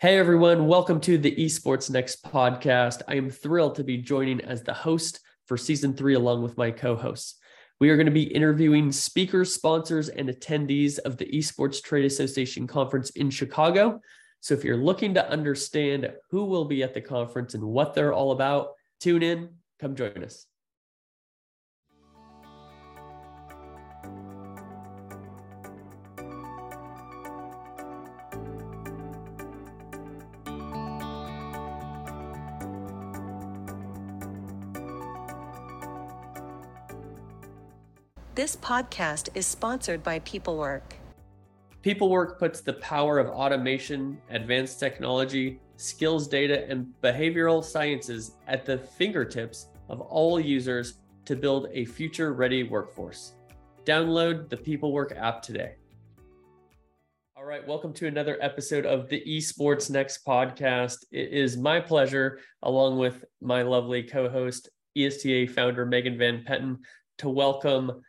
Hey everyone, welcome to the Esports Next podcast. I am thrilled to be joining as the host for season three, along with my co hosts. We are going to be interviewing speakers, sponsors, and attendees of the Esports Trade Association Conference in Chicago. So if you're looking to understand who will be at the conference and what they're all about, tune in, come join us. This podcast is sponsored by PeopleWork. PeopleWork puts the power of automation, advanced technology, skills data, and behavioral sciences at the fingertips of all users to build a future ready workforce. Download the PeopleWork app today. All right, welcome to another episode of the Esports Next podcast. It is my pleasure, along with my lovely co host, ESTA founder Megan Van Petten, to welcome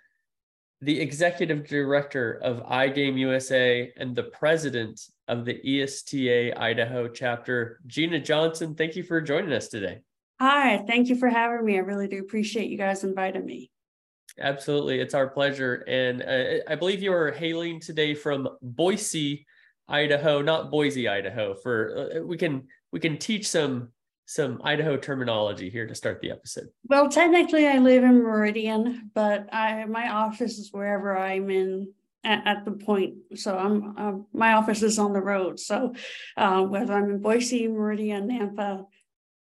the executive director of iGame USA and the president of the ESTA Idaho chapter, Gina Johnson. Thank you for joining us today. Hi, thank you for having me. I really do appreciate you guys inviting me. Absolutely, it's our pleasure. And uh, I believe you are hailing today from Boise, Idaho, not Boise, Idaho. For uh, we can we can teach some some Idaho terminology here to start the episode? Well, technically, I live in Meridian, but I my office is wherever I'm in at, at the point. So I'm uh, my office is on the road. So uh, whether I'm in Boise, Meridian, Nampa,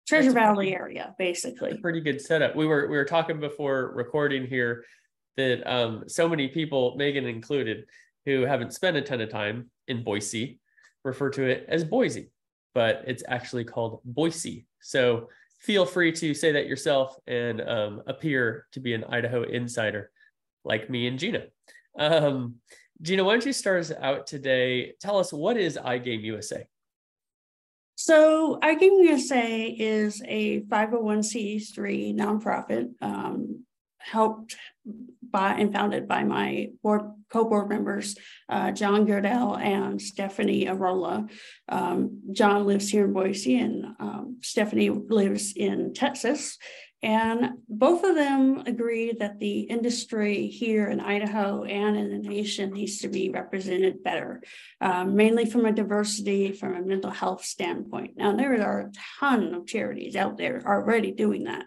Treasure Valley pretty, area, basically. pretty good setup. We were we were talking before recording here that um, so many people, Megan included, who haven't spent a ton of time in Boise, refer to it as Boise but it's actually called Boise. So feel free to say that yourself and um, appear to be an Idaho insider like me and Gina. Um, Gina, why don't you start us out today? Tell us what is iGame USA? So, iGame USA is a 501c3 nonprofit um, helped by and founded by my board co-board members, uh, John Girdell and Stephanie Arola. Um, John lives here in Boise and um, Stephanie lives in Texas. And both of them agree that the industry here in Idaho and in the nation needs to be represented better, um, mainly from a diversity, from a mental health standpoint. Now, there are a ton of charities out there already doing that.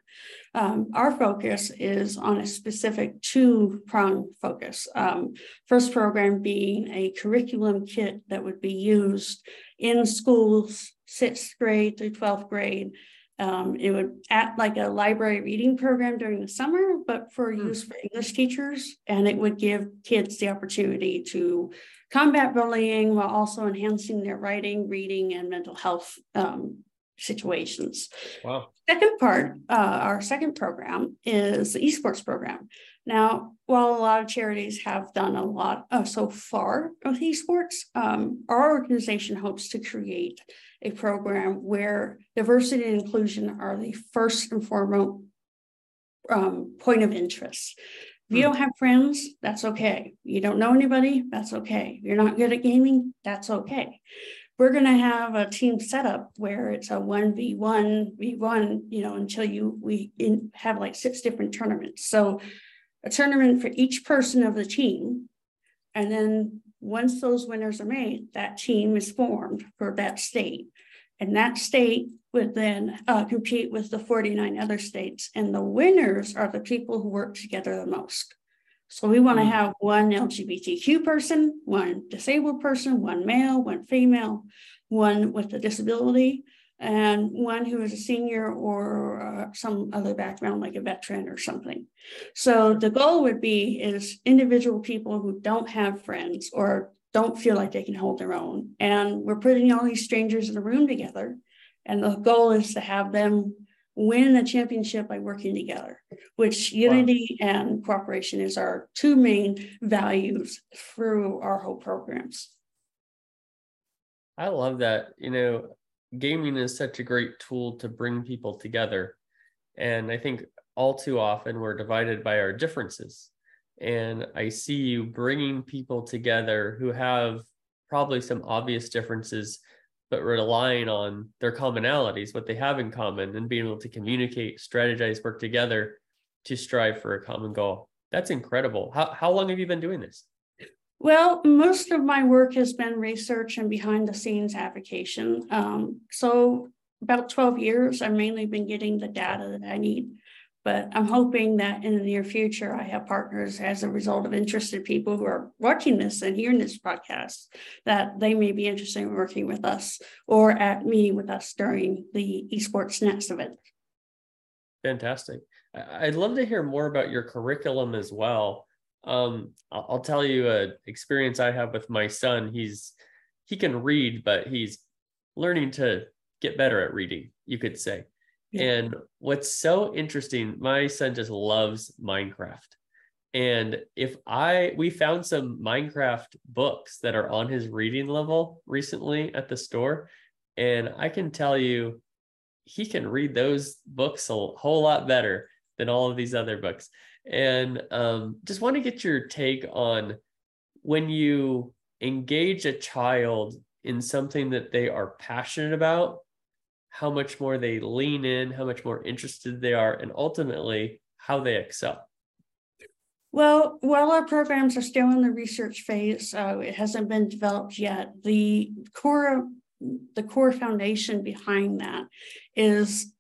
Um, our focus is on a specific two prong focus. Um, first program being a curriculum kit that would be used in schools, sixth grade through 12th grade. Um, it would act like a library reading program during the summer, but for mm. use for English teachers. And it would give kids the opportunity to combat bullying while also enhancing their writing, reading, and mental health um, situations. Wow. Second part, uh, our second program is the esports program. Now, while a lot of charities have done a lot uh, so far with esports, um, our organization hopes to create a program where diversity and inclusion are the first and foremost um, point of interest. If you hmm. don't have friends, that's okay. You don't know anybody, that's okay. You're not good at gaming, that's okay we're going to have a team setup where it's a 1v1 v1 you know until you we in, have like six different tournaments. So a tournament for each person of the team. And then once those winners are made that team is formed for that state. And that state would then uh, compete with the 49 other states. And the winners are the people who work together the most so we want to mm. have one LGBTQ person, one disabled person, one male, one female, one with a disability, and one who is a senior or uh, some other background like a veteran or something. So the goal would be is individual people who don't have friends or don't feel like they can hold their own. And we're putting all these strangers in a room together. And the goal is to have them win a championship by working together, which unity wow. and cooperation is our two main values through our whole programs. I love that. You know, gaming is such a great tool to bring people together. And I think all too often we're divided by our differences. And I see you bringing people together who have probably some obvious differences, but relying on their commonalities, what they have in common, and being able to communicate, strategize, work together to strive for a common goal. That's incredible. How, how long have you been doing this? Well, most of my work has been research and behind the scenes advocation. Um, so, about 12 years, I've mainly been getting the data that I need. But I'm hoping that in the near future, I have partners as a result of interested people who are watching this and hearing this podcast that they may be interested in working with us or at meeting with us during the esports next event. Fantastic. I'd love to hear more about your curriculum as well. Um, I'll tell you a experience I have with my son. He's he can read, but he's learning to get better at reading, you could say. And what's so interesting, my son just loves Minecraft. And if I, we found some Minecraft books that are on his reading level recently at the store. And I can tell you, he can read those books a whole lot better than all of these other books. And um, just want to get your take on when you engage a child in something that they are passionate about how much more they lean in, how much more interested they are, and ultimately how they excel? Well, while our programs are still in the research phase, uh, it hasn't been developed yet. The core, the core foundation behind that is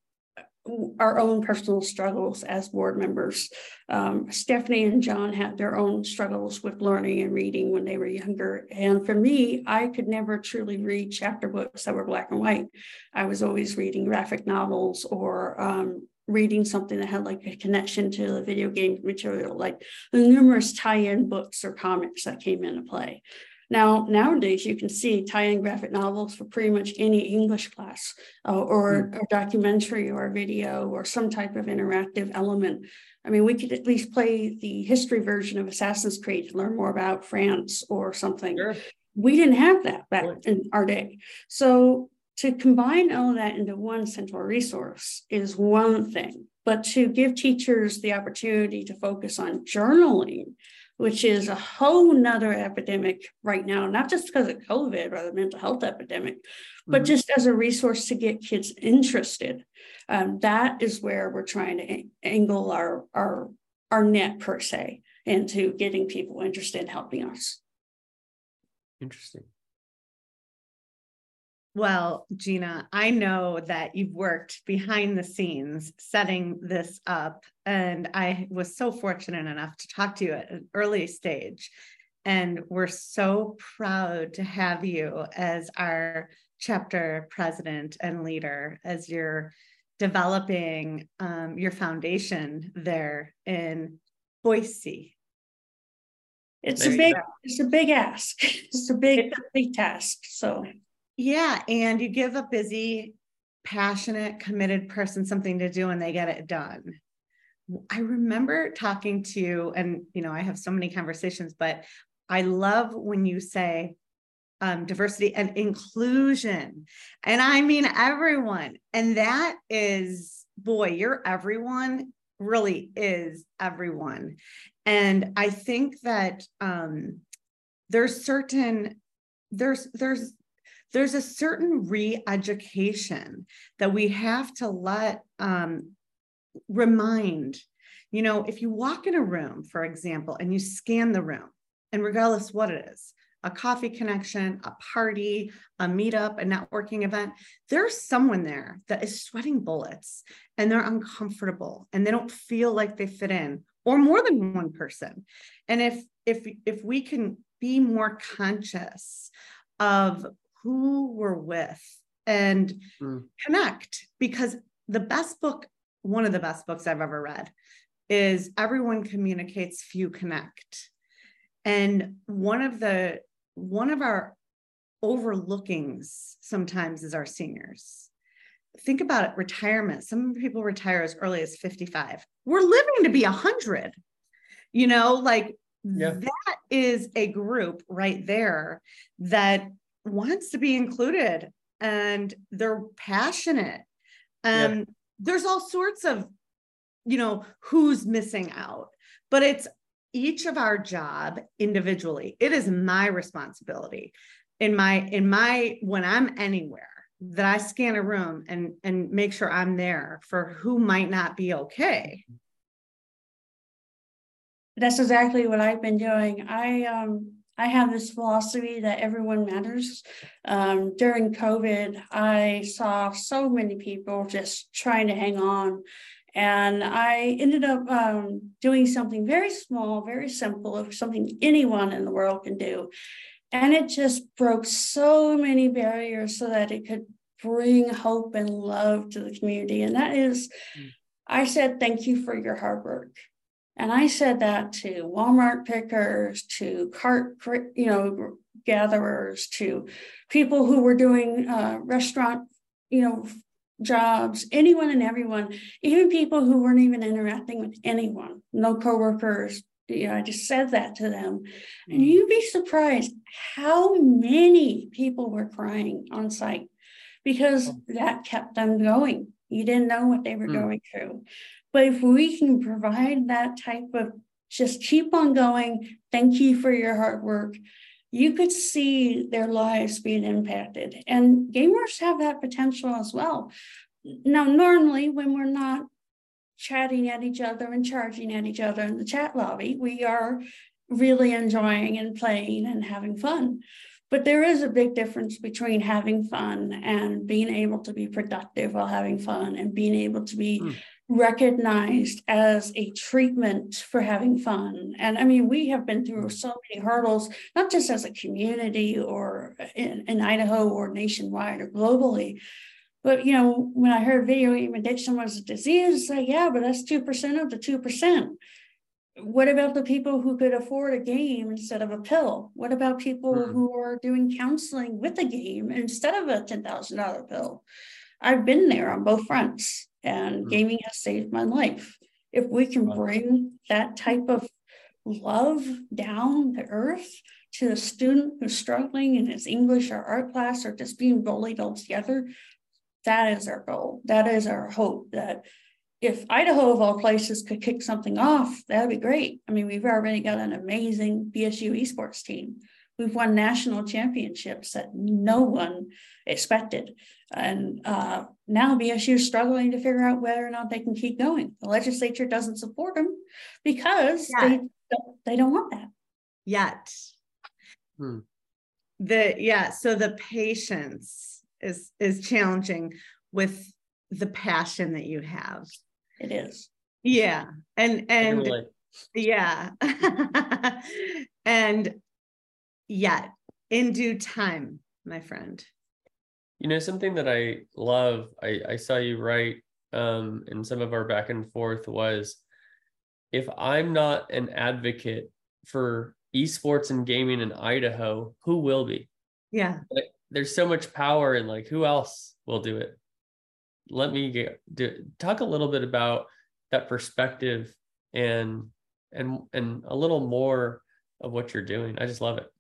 our own personal struggles as board members. Um, Stephanie and John had their own struggles with learning and reading when they were younger. And for me, I could never truly read chapter books that were black and white. I was always reading graphic novels or um, reading something that had like a connection to the video game material, like the numerous tie in books or comics that came into play. Now, nowadays, you can see tie-in graphic novels for pretty much any English class uh, or a documentary or a video or some type of interactive element. I mean, we could at least play the history version of Assassin's Creed to learn more about France or something. Sure. We didn't have that back sure. in our day. So to combine all of that into one central resource is one thing, but to give teachers the opportunity to focus on journaling which is a whole nother epidemic right now, not just because of COVID or the mental health epidemic, mm-hmm. but just as a resource to get kids interested. Um, that is where we're trying to angle our, our, our net per se into getting people interested in helping us. Interesting. Well, Gina, I know that you've worked behind the scenes setting this up, and I was so fortunate enough to talk to you at an early stage. And we're so proud to have you as our chapter president and leader as you're developing um, your foundation there in Boise. It's there a big, it's a big ask. It's a big, big task. So yeah. And you give a busy, passionate, committed person something to do and they get it done. I remember talking to, and you know, I have so many conversations, but I love when you say um, diversity and inclusion. And I mean everyone. And that is, boy, you're everyone really is everyone. And I think that um, there's certain, there's, there's, there's a certain re-education that we have to let um, remind you know if you walk in a room for example and you scan the room and regardless what it is a coffee connection a party a meetup a networking event there's someone there that is sweating bullets and they're uncomfortable and they don't feel like they fit in or more than one person. And if if if we can be more conscious of who we're with and mm. connect because the best book one of the best books i've ever read is everyone communicates few connect and one of the one of our overlookings sometimes is our seniors think about it retirement some people retire as early as 55 we're living to be 100 you know like yeah. that is a group right there that wants to be included and they're passionate. Um, yeah. There's all sorts of, you know, who's missing out, but it's each of our job individually. It is my responsibility in my in my when I'm anywhere that I scan a room and and make sure I'm there for who might not be okay. That's exactly what I've been doing. I um I have this philosophy that everyone matters. Um, during COVID, I saw so many people just trying to hang on. And I ended up um, doing something very small, very simple, something anyone in the world can do. And it just broke so many barriers so that it could bring hope and love to the community. And that is, mm. I said, thank you for your hard work. And I said that to Walmart pickers, to cart, you know, gatherers, to people who were doing uh, restaurant, you know, jobs, anyone and everyone, even people who weren't even interacting with anyone, no coworkers. You know, I just said that to them. And mm. you'd be surprised how many people were crying on site because oh. that kept them going. You didn't know what they were mm. going through. But if we can provide that type of just keep on going, thank you for your hard work, you could see their lives being impacted. And gamers have that potential as well. Now, normally, when we're not chatting at each other and charging at each other in the chat lobby, we are really enjoying and playing and having fun. But there is a big difference between having fun and being able to be productive while having fun and being able to be mm recognized as a treatment for having fun. And I mean, we have been through so many hurdles, not just as a community or in, in Idaho or nationwide or globally. But you know, when I heard video game addiction was a disease, it's like, yeah, but that's two percent of the two percent. What about the people who could afford a game instead of a pill? What about people mm-hmm. who are doing counseling with a game instead of a ten thousand dollar pill? I've been there on both fronts and mm. gaming has saved my life. If we can bring that type of love down to earth to a student who's struggling in his English or art class or just being bullied altogether, that is our goal. That is our hope that if Idaho of all places could kick something off, that'd be great. I mean, we've already got an amazing BSU esports team. We've won national championships that no one expected. And uh, now BSU is struggling to figure out whether or not they can keep going. The legislature doesn't support them because yeah. they, don't, they don't want that. Yet. Hmm. The yeah, so the patience is is challenging with the passion that you have. It is. Yeah. And and yeah. and yet in due time, my friend. You know, something that I love, I, I saw you write um, in some of our back and forth was if I'm not an advocate for esports and gaming in Idaho, who will be? Yeah. Like, there's so much power in like who else will do it? Let me get do, talk a little bit about that perspective and and and a little more of what you're doing. I just love it.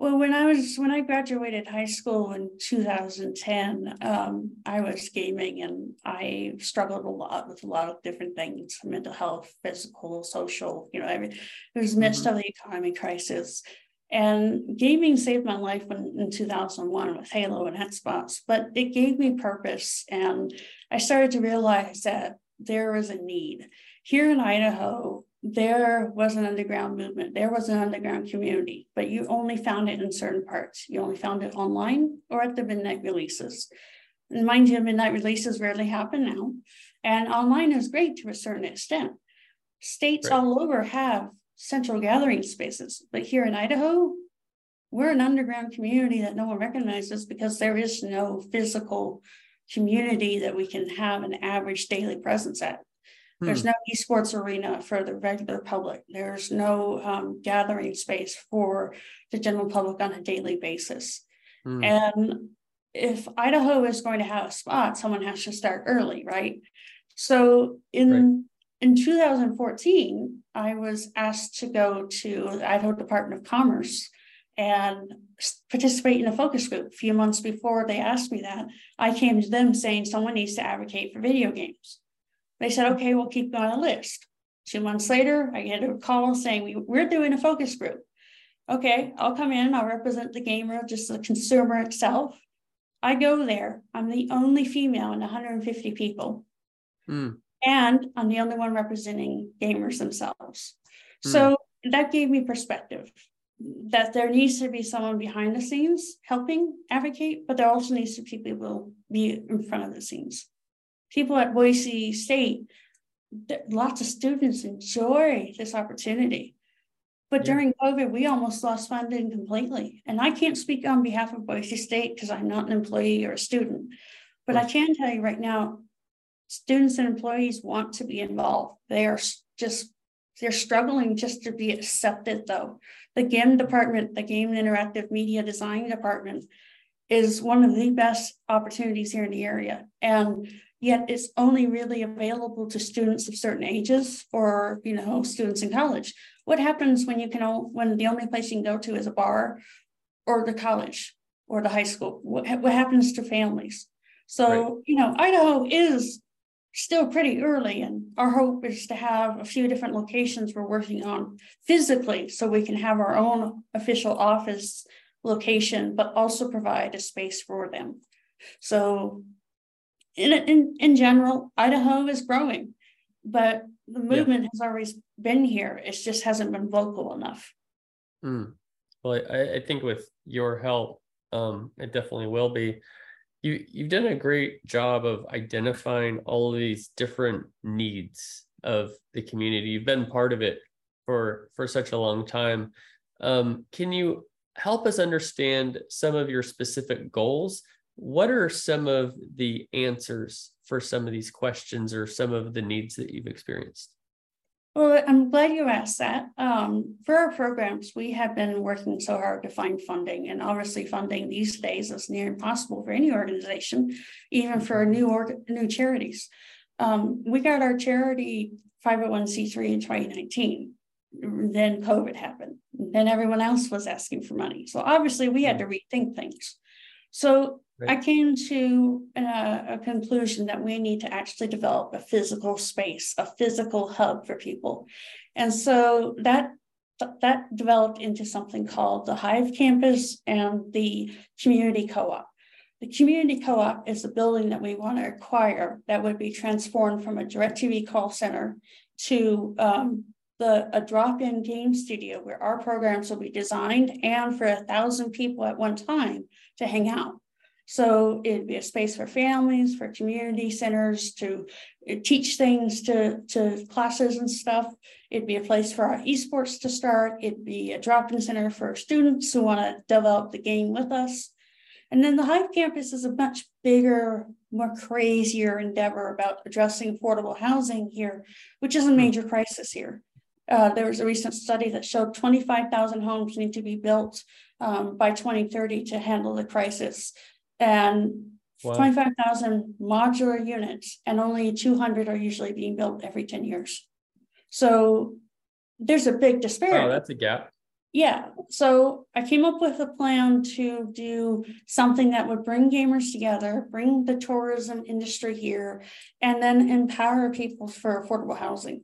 Well, when I was when I graduated high school in 2010, um, I was gaming and I struggled a lot with a lot of different things: mental health, physical, social. You know, every, it was midst mm-hmm. of the economy crisis, and gaming saved my life in, in 2001 with Halo and Hotspots. But it gave me purpose, and I started to realize that there was a need here in Idaho there was an underground movement, there was an underground community, but you only found it in certain parts. You only found it online or at the midnight releases. And mind you, midnight releases rarely happen now. And online is great to a certain extent. States right. all over have central gathering spaces, but here in Idaho, we're an underground community that no one recognizes because there is no physical community that we can have an average daily presence at. There's hmm. no esports arena for the regular public. There's no um, gathering space for the general public on a daily basis. Hmm. And if Idaho is going to have a spot, someone has to start early, right? So in right. in 2014, I was asked to go to the Idaho Department of Commerce and participate in a focus group. A few months before they asked me that, I came to them saying someone needs to advocate for video games. They said, okay, we'll keep you on the list. Two months later, I get a call saying we, we're doing a focus group. okay, I'll come in, I'll represent the gamer, just the consumer itself. I go there, I'm the only female in 150 people. Hmm. And I'm the only one representing gamers themselves. So that gave me perspective that there needs to be someone behind the scenes helping advocate, but there also needs to be people who will be in front of the scenes. People at Boise State, lots of students enjoy this opportunity. But Yeah. during COVID, we almost lost funding completely. And I can't speak on behalf of Boise State because I'm not an employee or a student. But I can tell you right now, students and employees want to be involved. They are just, they're struggling just to be accepted though. The game department, the game and interactive media design department is one of the best opportunities here in the area. And yet it's only really available to students of certain ages or, you know, students in college. What happens when you can, o- when the only place you can go to is a bar or the college or the high school? What, what happens to families? So, you know, Idaho is still pretty early and our hope is to have a few different locations we're working on physically so we can have our own official office location, but also provide a space for them. So in, in, in general, Idaho is growing, but the movement has always been here. It just hasn't been vocal enough. Hmm. Well, I, I think with your help, um, it definitely will be. You you've done a great job of identifying all of these different needs of the community. You've been part of it for for such a long time. Um, can you help us understand some of your specific goals? What are some of the answers for some of these questions or some of the needs that you've experienced? Well, I'm glad you asked that. Um, for our programs, we have been working so hard to find funding, and obviously, funding these days is near impossible for any organization, even for new org- new charities. Um, we got our charity 501c3 in 2019. Then COVID happened. Then everyone else was asking for money. So obviously, we had to rethink things. So I came to a, a conclusion that we need to actually develop a physical space, a physical hub for people. And so that that developed into something called the Hive Campus and the Community Co-op. The Community Co-op is a building that we want to acquire that would be transformed from a DirecTV call center to um, the a drop-in game studio where our programs will be designed and for a thousand people at one time to hang out. So it'd be a space for families, for community centers to uh, teach things to, to classes and stuff. It'd be a place for our esports to start. It'd be a drop-in center for students who want to develop the game with us. And then the Hive campus is a much bigger, more crazier endeavor about addressing affordable housing here, which is a major crisis here. Uh, there was a recent study that showed 25,000 homes need to be built um, by 2030 to handle the crisis. And Wow. 25,000 modular units, and only 200 are usually being built every 10 years. So there's a big disparity. Oh, that's a gap. Yeah, so I came up with a plan to do something that would bring gamers together, bring the tourism industry here, and then empower people for affordable housing.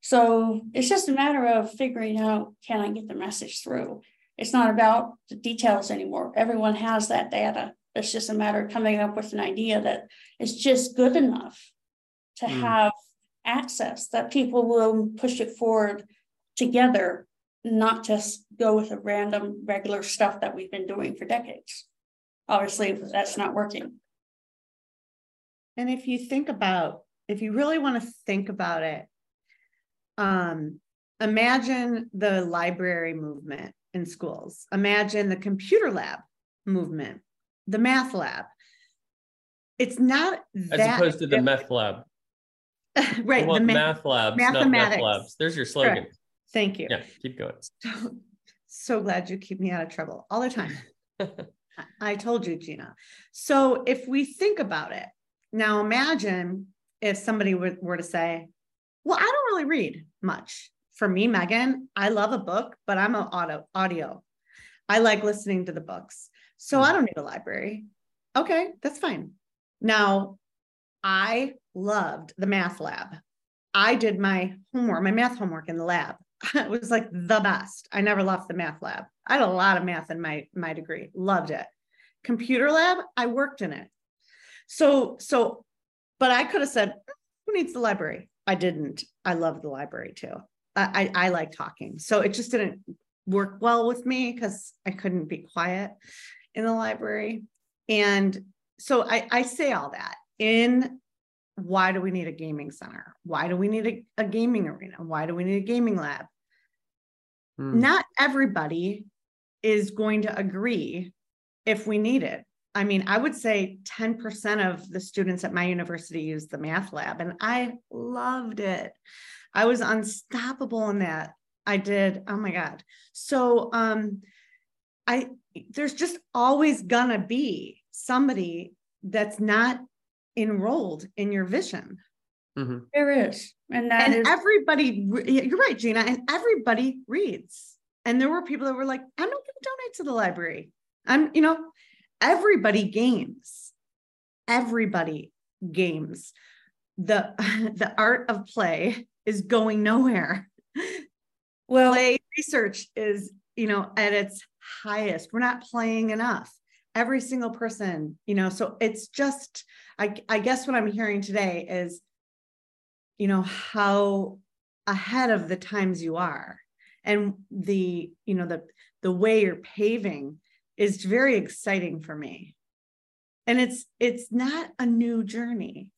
So it's just a matter of figuring out, can I get the message through? It's not about the details anymore. Everyone has that data. It's just a matter of coming up with an idea that is just good enough to Mm. have access that people will push it forward together not just go with the random regular stuff that we've been doing for decades. Obviously, that's not working. And if you think about, if you really want to think about it, um, imagine the library movement in schools. Imagine the computer lab movement, the math lab. It's not As opposed to the meth lab. Right. The want math. math labs, not meth labs. There's your slogan. Thank you. Yeah, keep going. So, so glad you keep me out of trouble all the time. I- I told you, Gina. So if we think about it, now imagine if somebody were, were to say, well, I don't really read much. For me, Megan, I love a book, but I'm an auto audio. I like listening to the books. So I mm. don't need a library. Okay, that's fine. Now, I loved the math lab. I did my homework, my math homework in the lab. it was like the best. I never left the math lab. I had a lot of math in my my degree. Loved it. Computer lab, I worked in it. So so but I could have said, mm, who needs the library? I didn't. I love the library too. I, I, I like talking. So it just didn't work well with me because I couldn't be quiet in the library. And so I, I say all that in why do we need a gaming center? Why do we need a, a gaming arena? Why do we need a gaming lab? Hmm. Not everybody is going to agree if we need it. I mean, I would say 10% of the students at my university use the math lab, and I loved it. I was unstoppable in that. I did. Oh my God. So um I there's just always gonna be somebody that's not enrolled in your vision. Mm-hmm. There is. And that and is- everybody, you're right, Gina, and everybody reads. And there were people that were like, I'm not going to donate to the library. I'm, you know, everybody games. Everybody games. The the art of play is going nowhere. Well, play research is, you know, at its highest. We're not playing enough. Every single person, you know, so it's just I, I guess what I'm hearing today is, you know, how ahead of the times you are and the, you know, the, the way you're paving is very exciting for me. And it's, it's not a new journey,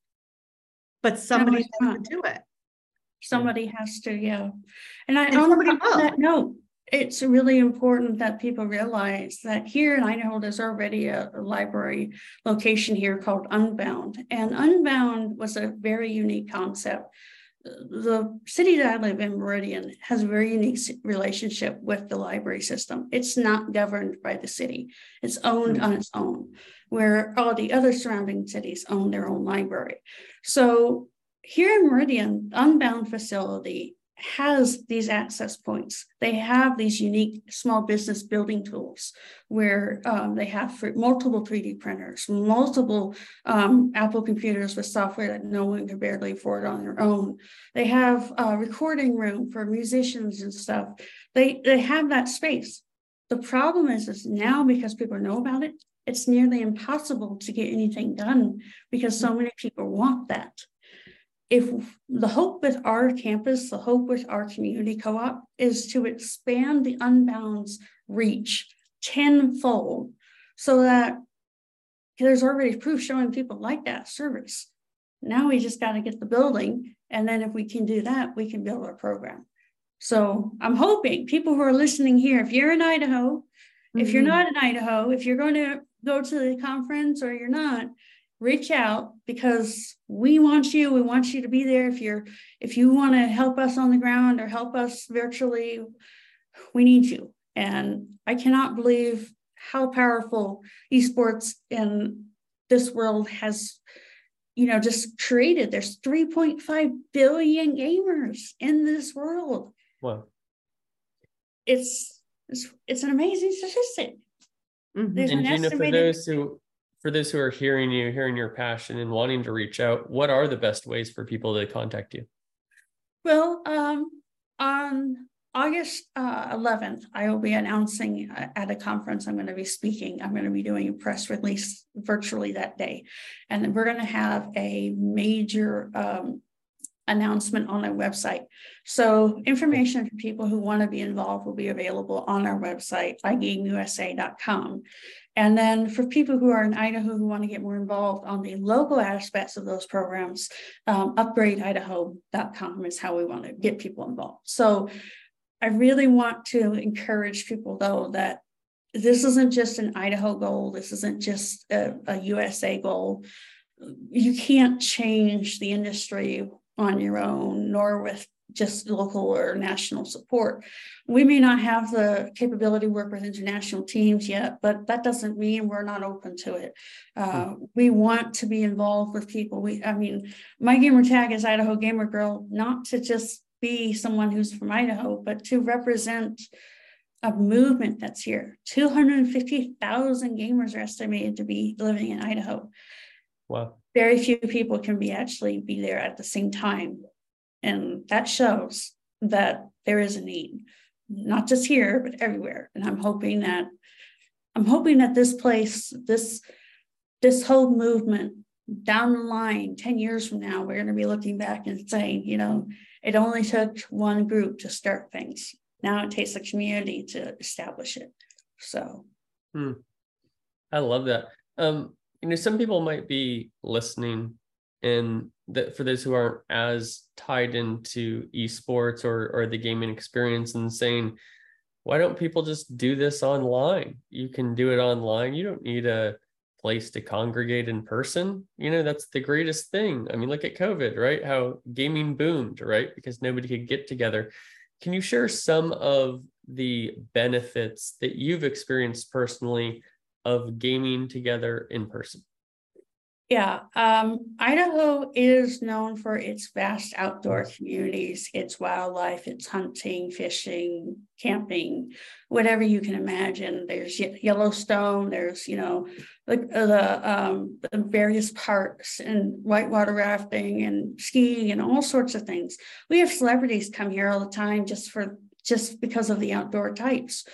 but somebody has to do it. Somebody has to, yeah. And I, and on that note, it's really important that people realize that here in Idaho, there's already a, library location here called Unbound. And Unbound was a very unique concept. The city that I live in, Meridian, has a very unique relationship with the library system. It's not governed by the city, it's owned mm-hmm. on its own, where all the other surrounding cities own their own library. So here in Meridian, Unbound facility has these access points. They have these unique small business building tools where um, they have multiple 3D printers, multiple um, Apple computers with software that no one can barely afford on their own. They have a recording room for musicians and stuff. They, they have that space. The problem is, is now because people know about it, it's nearly impossible to get anything done because so many people want that if the hope with our campus, the hope with our community co-op is to expand the Unbound's reach tenfold so that there's already proof showing people like that service. Now we just got to get the building. And then if we can do that, we can build our program. So I'm hoping people who are listening here, if you're in Idaho, mm-hmm. if you're mm-hmm. not in Idaho, if you're going to go to the conference or you're not, reach out because we want you we want you to be there. If you're if you want to help us on the ground or help us virtually we need you. And i cannot believe how powerful esports in this world has you know just created. There's 3.5 billion gamers in this world. Wow. It's it's, it's an amazing statistic. Mm-hmm. and an Gina, for those who for those who are hearing you, hearing your passion and wanting to reach out, what are the best ways for people to contact you? Well, um, on August uh, 11th, I will be announcing uh, at a conference I'm going to be speaking. I'm going to be doing a press release virtually that day. And we're going to have a major um, announcement on our website. So information for people who want to be involved will be available on our website, iGameUSA.com. And then for people who are in Idaho who want to get more involved on the local aspects of those programs, um, upgradeidaho.com is how we want to get people involved. So I really want to encourage people, though, that this isn't just an Idaho goal, this isn't just a, a USA goal. You can't change the industry on your own, nor with just local or national support. We may not have the capability to work with international teams yet, but that doesn't mean we're not open to it. Uh, mm. We want to be involved with people. We, I mean, my gamer tag is Idaho Gamer Girl, not to just be someone who's from Idaho, but to represent a movement that's here. 250,000 gamers are estimated to be living in Idaho. Wow. Very few people can be actually be there at the same time and that shows that there is a need, not just here, but everywhere. And I'm hoping that I'm hoping that this place, this this whole movement down the line, 10 years from now, we're going to be looking back and saying, you know, it only took one group to start things. Now it takes a community to establish it. So hmm. I love that. Um, you know, some people might be listening and that for those who aren't as tied into esports or or the gaming experience and saying, why don't people just do this online? You can do it online. You don't need a place to congregate in person. You know, that's the greatest thing. I mean, look at COVID, right? How gaming boomed, right? Because nobody could get together. Can you share some of the benefits that you've experienced personally of gaming together in person? Yeah, um, Idaho is known for its vast outdoor communities, its wildlife, its hunting, fishing, camping, whatever you can imagine. There's Yellowstone, there's, you know, the, the, um, the various parks and whitewater rafting and skiing and all sorts of things. We have celebrities come here all the time just for just because of the outdoor types.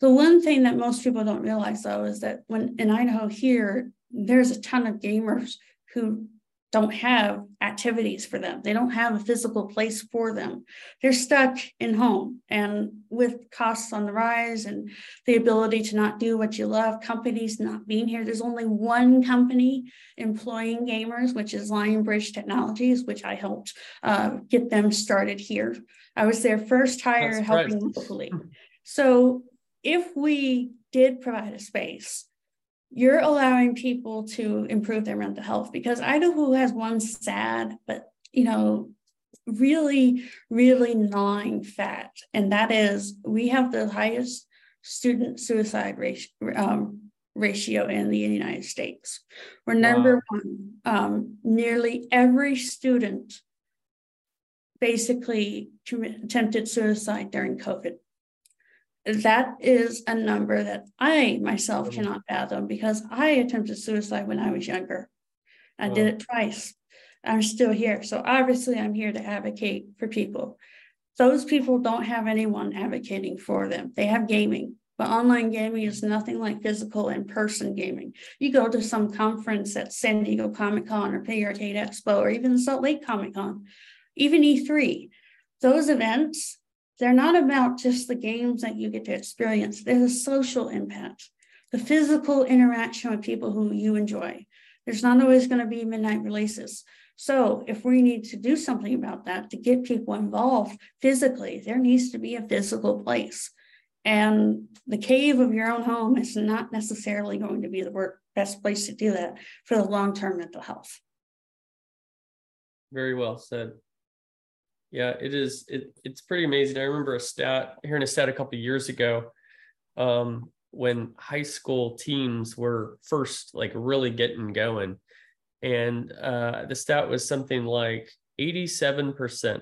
The one thing that most people don't realize though is that when in Idaho here, there's a ton of gamers who don't have activities for them. They don't have a physical place for them. They're stuck in home. And with costs on the rise and the ability to not do what you love, companies not being here, there's only one company employing gamers, which is Lionbridge Technologies, which I helped uh, get them started here. I was their first hire helping locally. So if we did provide a space you're allowing people to improve their mental health because Idaho has one sad, but you know, really, really gnawing fact, and that is we have the highest student suicide ratio, um, ratio in the United States. We're number wow. one. Um, nearly every student basically attempted suicide during COVID that is a number that I myself mm. cannot fathom because I attempted suicide when I was younger. I did it twice. I'm still here. So obviously, I'm here to advocate for people. Those people don't have anyone advocating for them. They have gaming, but online gaming is nothing like physical in person gaming. You go to some conference at San Diego Comic Con or Big Arcade Expo or even Salt Lake Comic Con, even E3. Those events they're not about just the games that you get to experience. There's a social impact, the physical interaction with people who you enjoy. There's not always going to be midnight releases. So if we need to do something about that to get people involved physically, there needs to be a physical place. And the cave of your own home is not necessarily going to be the work, best place to do that for the long-term mental health. Very well said. Yeah, it is. It, it's pretty amazing. I remember a stat, hearing a stat a couple years ago, um, when high school teams were first like really getting going, and uh, the stat was something like 87%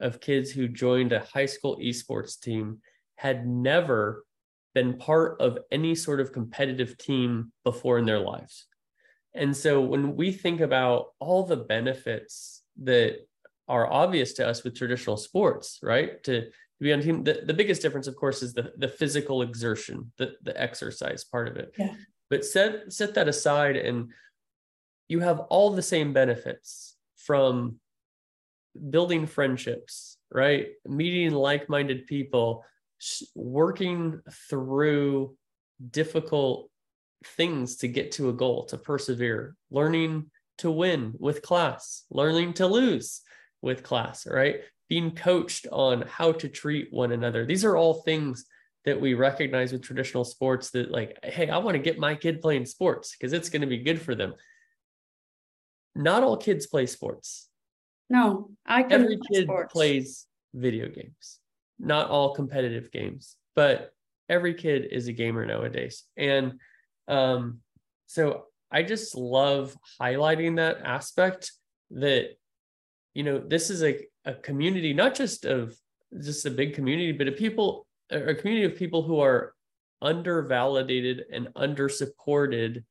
of kids who joined a high school esports team had never been part of any sort of competitive team before in their lives. And so when we think about all the benefits that are obvious to us with traditional sports, right? To, to be on team, the, the biggest difference, of course, is the the physical exertion, the the exercise part of it. Yeah. But set set that aside, and you have all the same benefits from building friendships, right? Meeting like-minded people, working through difficult things to get to a goal, to persevere, learning to win with class, learning to lose, with class, right? Being coached on how to treat one another. These are all things that we recognize with traditional sports that, like, hey, I want to get my kid playing sports because it's going to be good for them. Not all kids play sports. No, I every kid sports. plays video games. Not all competitive games, but every kid is a gamer nowadays. And um, so I just love highlighting that aspect that you know, this is a, a community, not just of just a big community, but a people, a community of people who are undervalidated and undersupported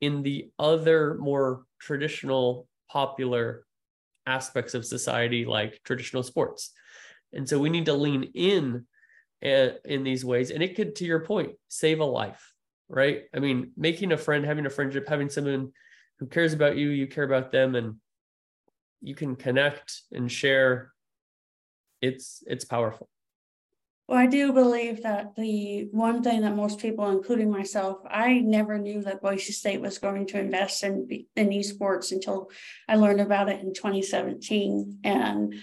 in the other more traditional popular aspects of society like traditional sports And so we need to lean in uh, in these ways. And it could, to your point, save a life, right? I mean, making a friend, having a friendship, having someone who cares about you, you care about them, and you can connect and share. It's it's powerful. Well, I do believe that the one thing that most people, including myself, I never knew that Boise State was going to invest in in esports until I learned about it in 2017. And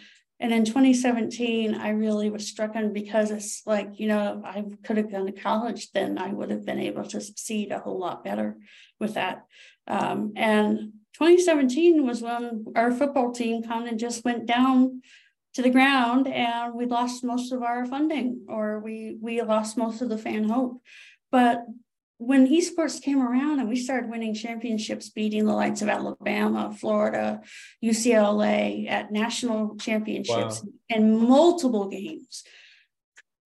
and in 2017, I really was struck on because it's like, you know, I could have gone to college, then I would have been able to succeed a whole lot better with that. Um, and 2017 was when our football team kind of just went down to the ground and we lost most of our funding or we we lost most of the fan hope but when esports came around and we started winning championships beating the likes of alabama florida ucla at national championships wow. and multiple games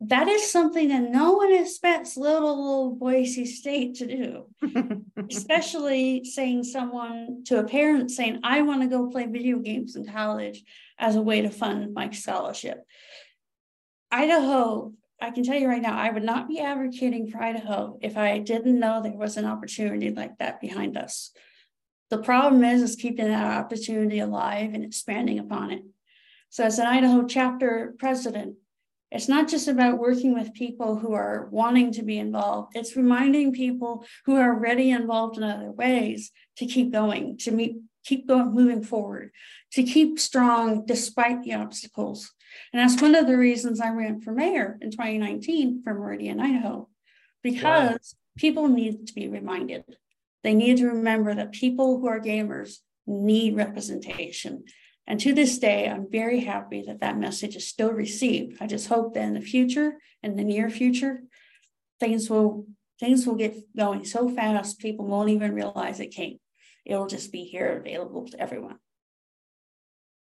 that is something that no one expects little, little Boise State to do, especially saying someone to a parent saying, I want to go play video games in college as a way to fund my scholarship. Idaho, I can tell you right now, I would not be advocating for Idaho if I didn't know there was an opportunity like that behind us. The problem is, is keeping that opportunity alive and expanding upon it. So as an Idaho chapter president, it's not just about working with people who are wanting to be involved. It's reminding people who are already involved in other ways to keep going, to meet, keep going, moving forward, to keep strong despite the obstacles. And that's one of the reasons I ran for mayor in 2019 for Meridian, Idaho, because wow. people need to be reminded. They need to remember that people who are gamers need representation. And to this day, I'm very happy that that message is still received. I just hope that in the future, in the near future, things will things will get going so fast people won't even realize it came. It'll just be here available to everyone.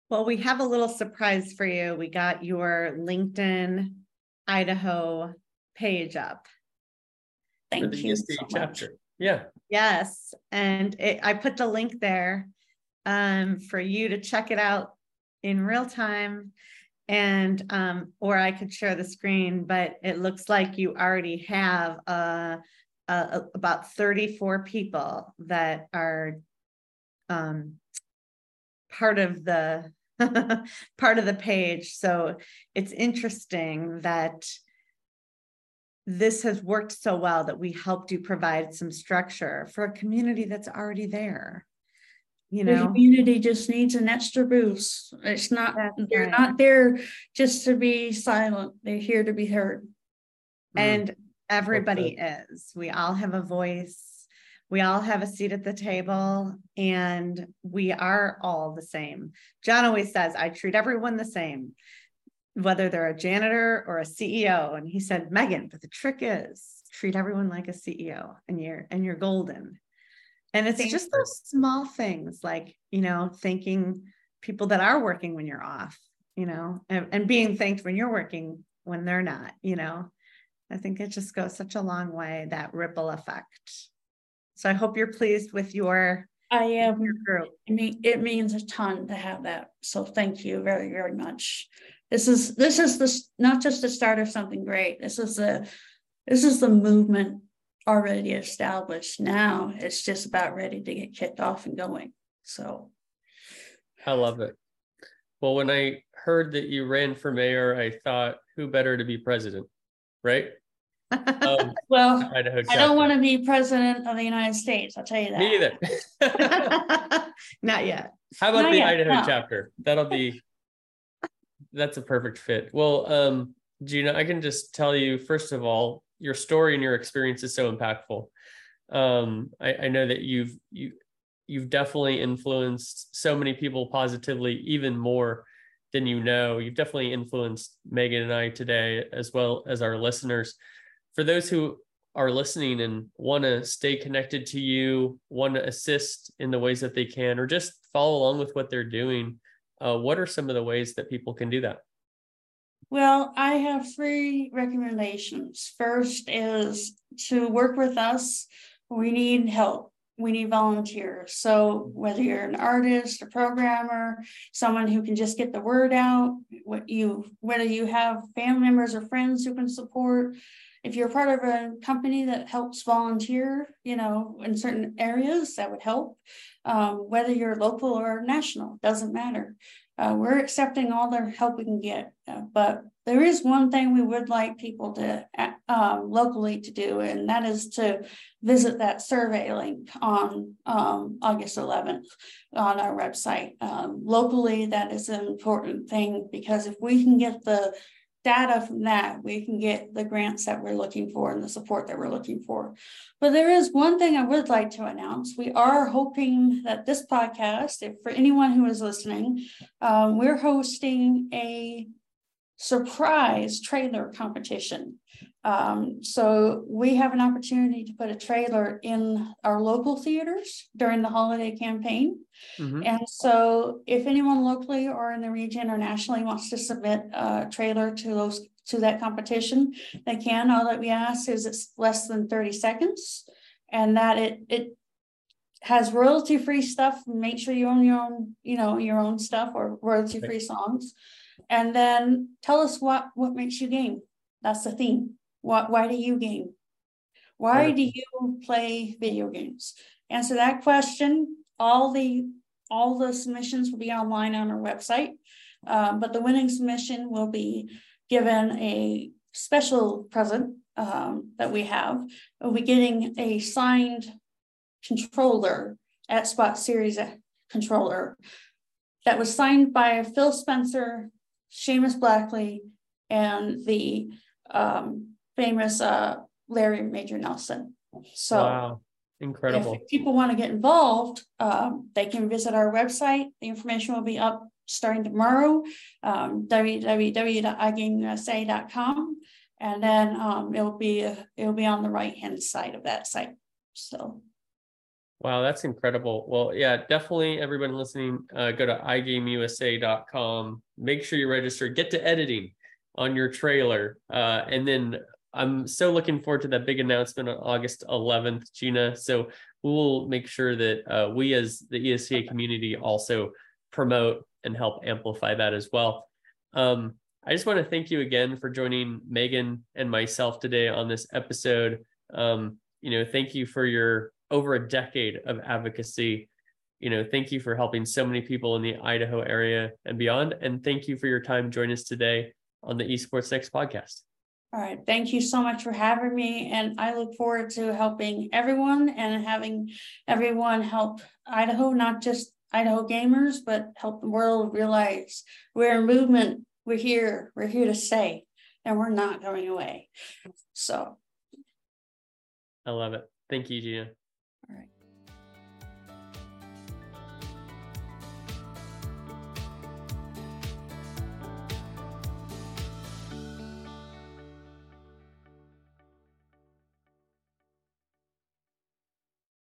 Well, we have a little surprise for you. We got your LinkedIn Idaho page up. Thank you. So chapter. Yeah. Yes. And it, I put the link there um, for you to check it out in real time and um, or I could share the screen, but it looks like you already have uh, uh, about 34 people that are um, part of the part of the page. So it's interesting that this has worked so well that we helped you provide some structure for a community that's already there you know? the community just needs an extra boost it's not That's they're right. not there just to be silent. They're here to be heard. Mm. And everybody okay. is. We all have a voice. We all have a seat at the table and we are all the same. John always says i treat everyone the same whether they're a janitor or a ceo and he said megan but the trick is treat everyone like a ceo and you're and you're golden and it's just those small things like, you know, thanking people that are working when you're off, you know, and, and being thanked when you're working when they're not, you know. I think it just goes such a long way, that ripple effect. So I hope you're pleased with your I am your group. I mean, it means a ton to have that. So thank you very, very much. This is this is the not just the start of something great. This is the this is the movement already established. Now it's just about ready to get kicked off and going. So I love it. Well, when I heard that you ran for mayor, I thought, who better to be president, right? Um, well, I don't want to be president of the United States. I'll tell you that. Me either. Not yet. How about Not the yet, Idaho no. chapter? That'll be. That's a perfect fit. Well, um, Gina, I can just tell you first of all, your story and your experience is so impactful. Um, I, I know that you've you you've definitely influenced so many people positively, even more than you know. You've definitely influenced Megan and I today, as well as our listeners. For those who are listening and want to stay connected to you, want to assist in the ways that they can, or just follow along with what they're doing, uh, what are some of the ways that people can do that? Well, I have three recommendations. First is to work with us. We need help. we need volunteers. So whether you're an artist, a programmer, someone who can just get the word out, what you whether you have family members or friends who can support, if you're part of a company that helps volunteer, you know, in certain areas, that would help. Um, whether you're local or national, doesn't matter. Uh, we're accepting all the help we can get, uh, but there is one thing we would like people to uh, locally to do, and that is to visit that survey link on um, August 11th on our website. Um, locally, that is an important thing because if we can get the data from that, we can get the grants that we're looking for and the support that we're looking for. But there is one thing I would like to announce. We are hoping that this podcast, if for anyone who is listening, um, we're hosting a surprise trailer competition. Um, so we have an opportunity to put a trailer in our local theaters during the holiday campaign. Mm-hmm. And so if anyone locally or in the region or nationally wants to submit a trailer to those to that competition, they can. All that we ask is it's less than 30 seconds and that it it has royalty free stuff. Make sure you own your own, you know, your own stuff or royalty free songs. And then tell us what what makes you game. That's the theme. What, why do you game? Why do you play video games? Answer that question. All the all the submissions will be online on our website, um, but the winning submission will be given a special present um, that we have. We'll be getting a signed controller at Xbox Series controller that was signed by Phil Spencer, Seamus Blackley, and the um, famous uh, Larry Major Nelson. So, wow. incredible. If people want to get involved, um, they can visit our website. The information will be up starting tomorrow, um, www.igameusa.com, and then um, it'll be it'll be on the right hand side of that site. So. Wow, that's incredible. Well, yeah, definitely everybody listening, uh, go to igameusa.com. Make sure you register, get to editing on your trailer. Uh, and then I'm so looking forward to that big announcement on August 11th, Gina. So we'll make sure that uh, we, as the ESTA community, also promote and help amplify that as well. Um, I just want to thank you again for joining Megan and myself today on this episode. Um, you know, thank you for your over a decade of advocacy. You know, thank you for helping so many people in the Idaho area and beyond. And thank you for your time joining us today on the Esports Next podcast. All right. Thank you so much for having me. And I look forward to helping everyone and having everyone help Idaho, not just Idaho gamers, but help the world realize we're a movement. We're here. We're here to stay and we're not going away. So I love it. Thank you, Gina.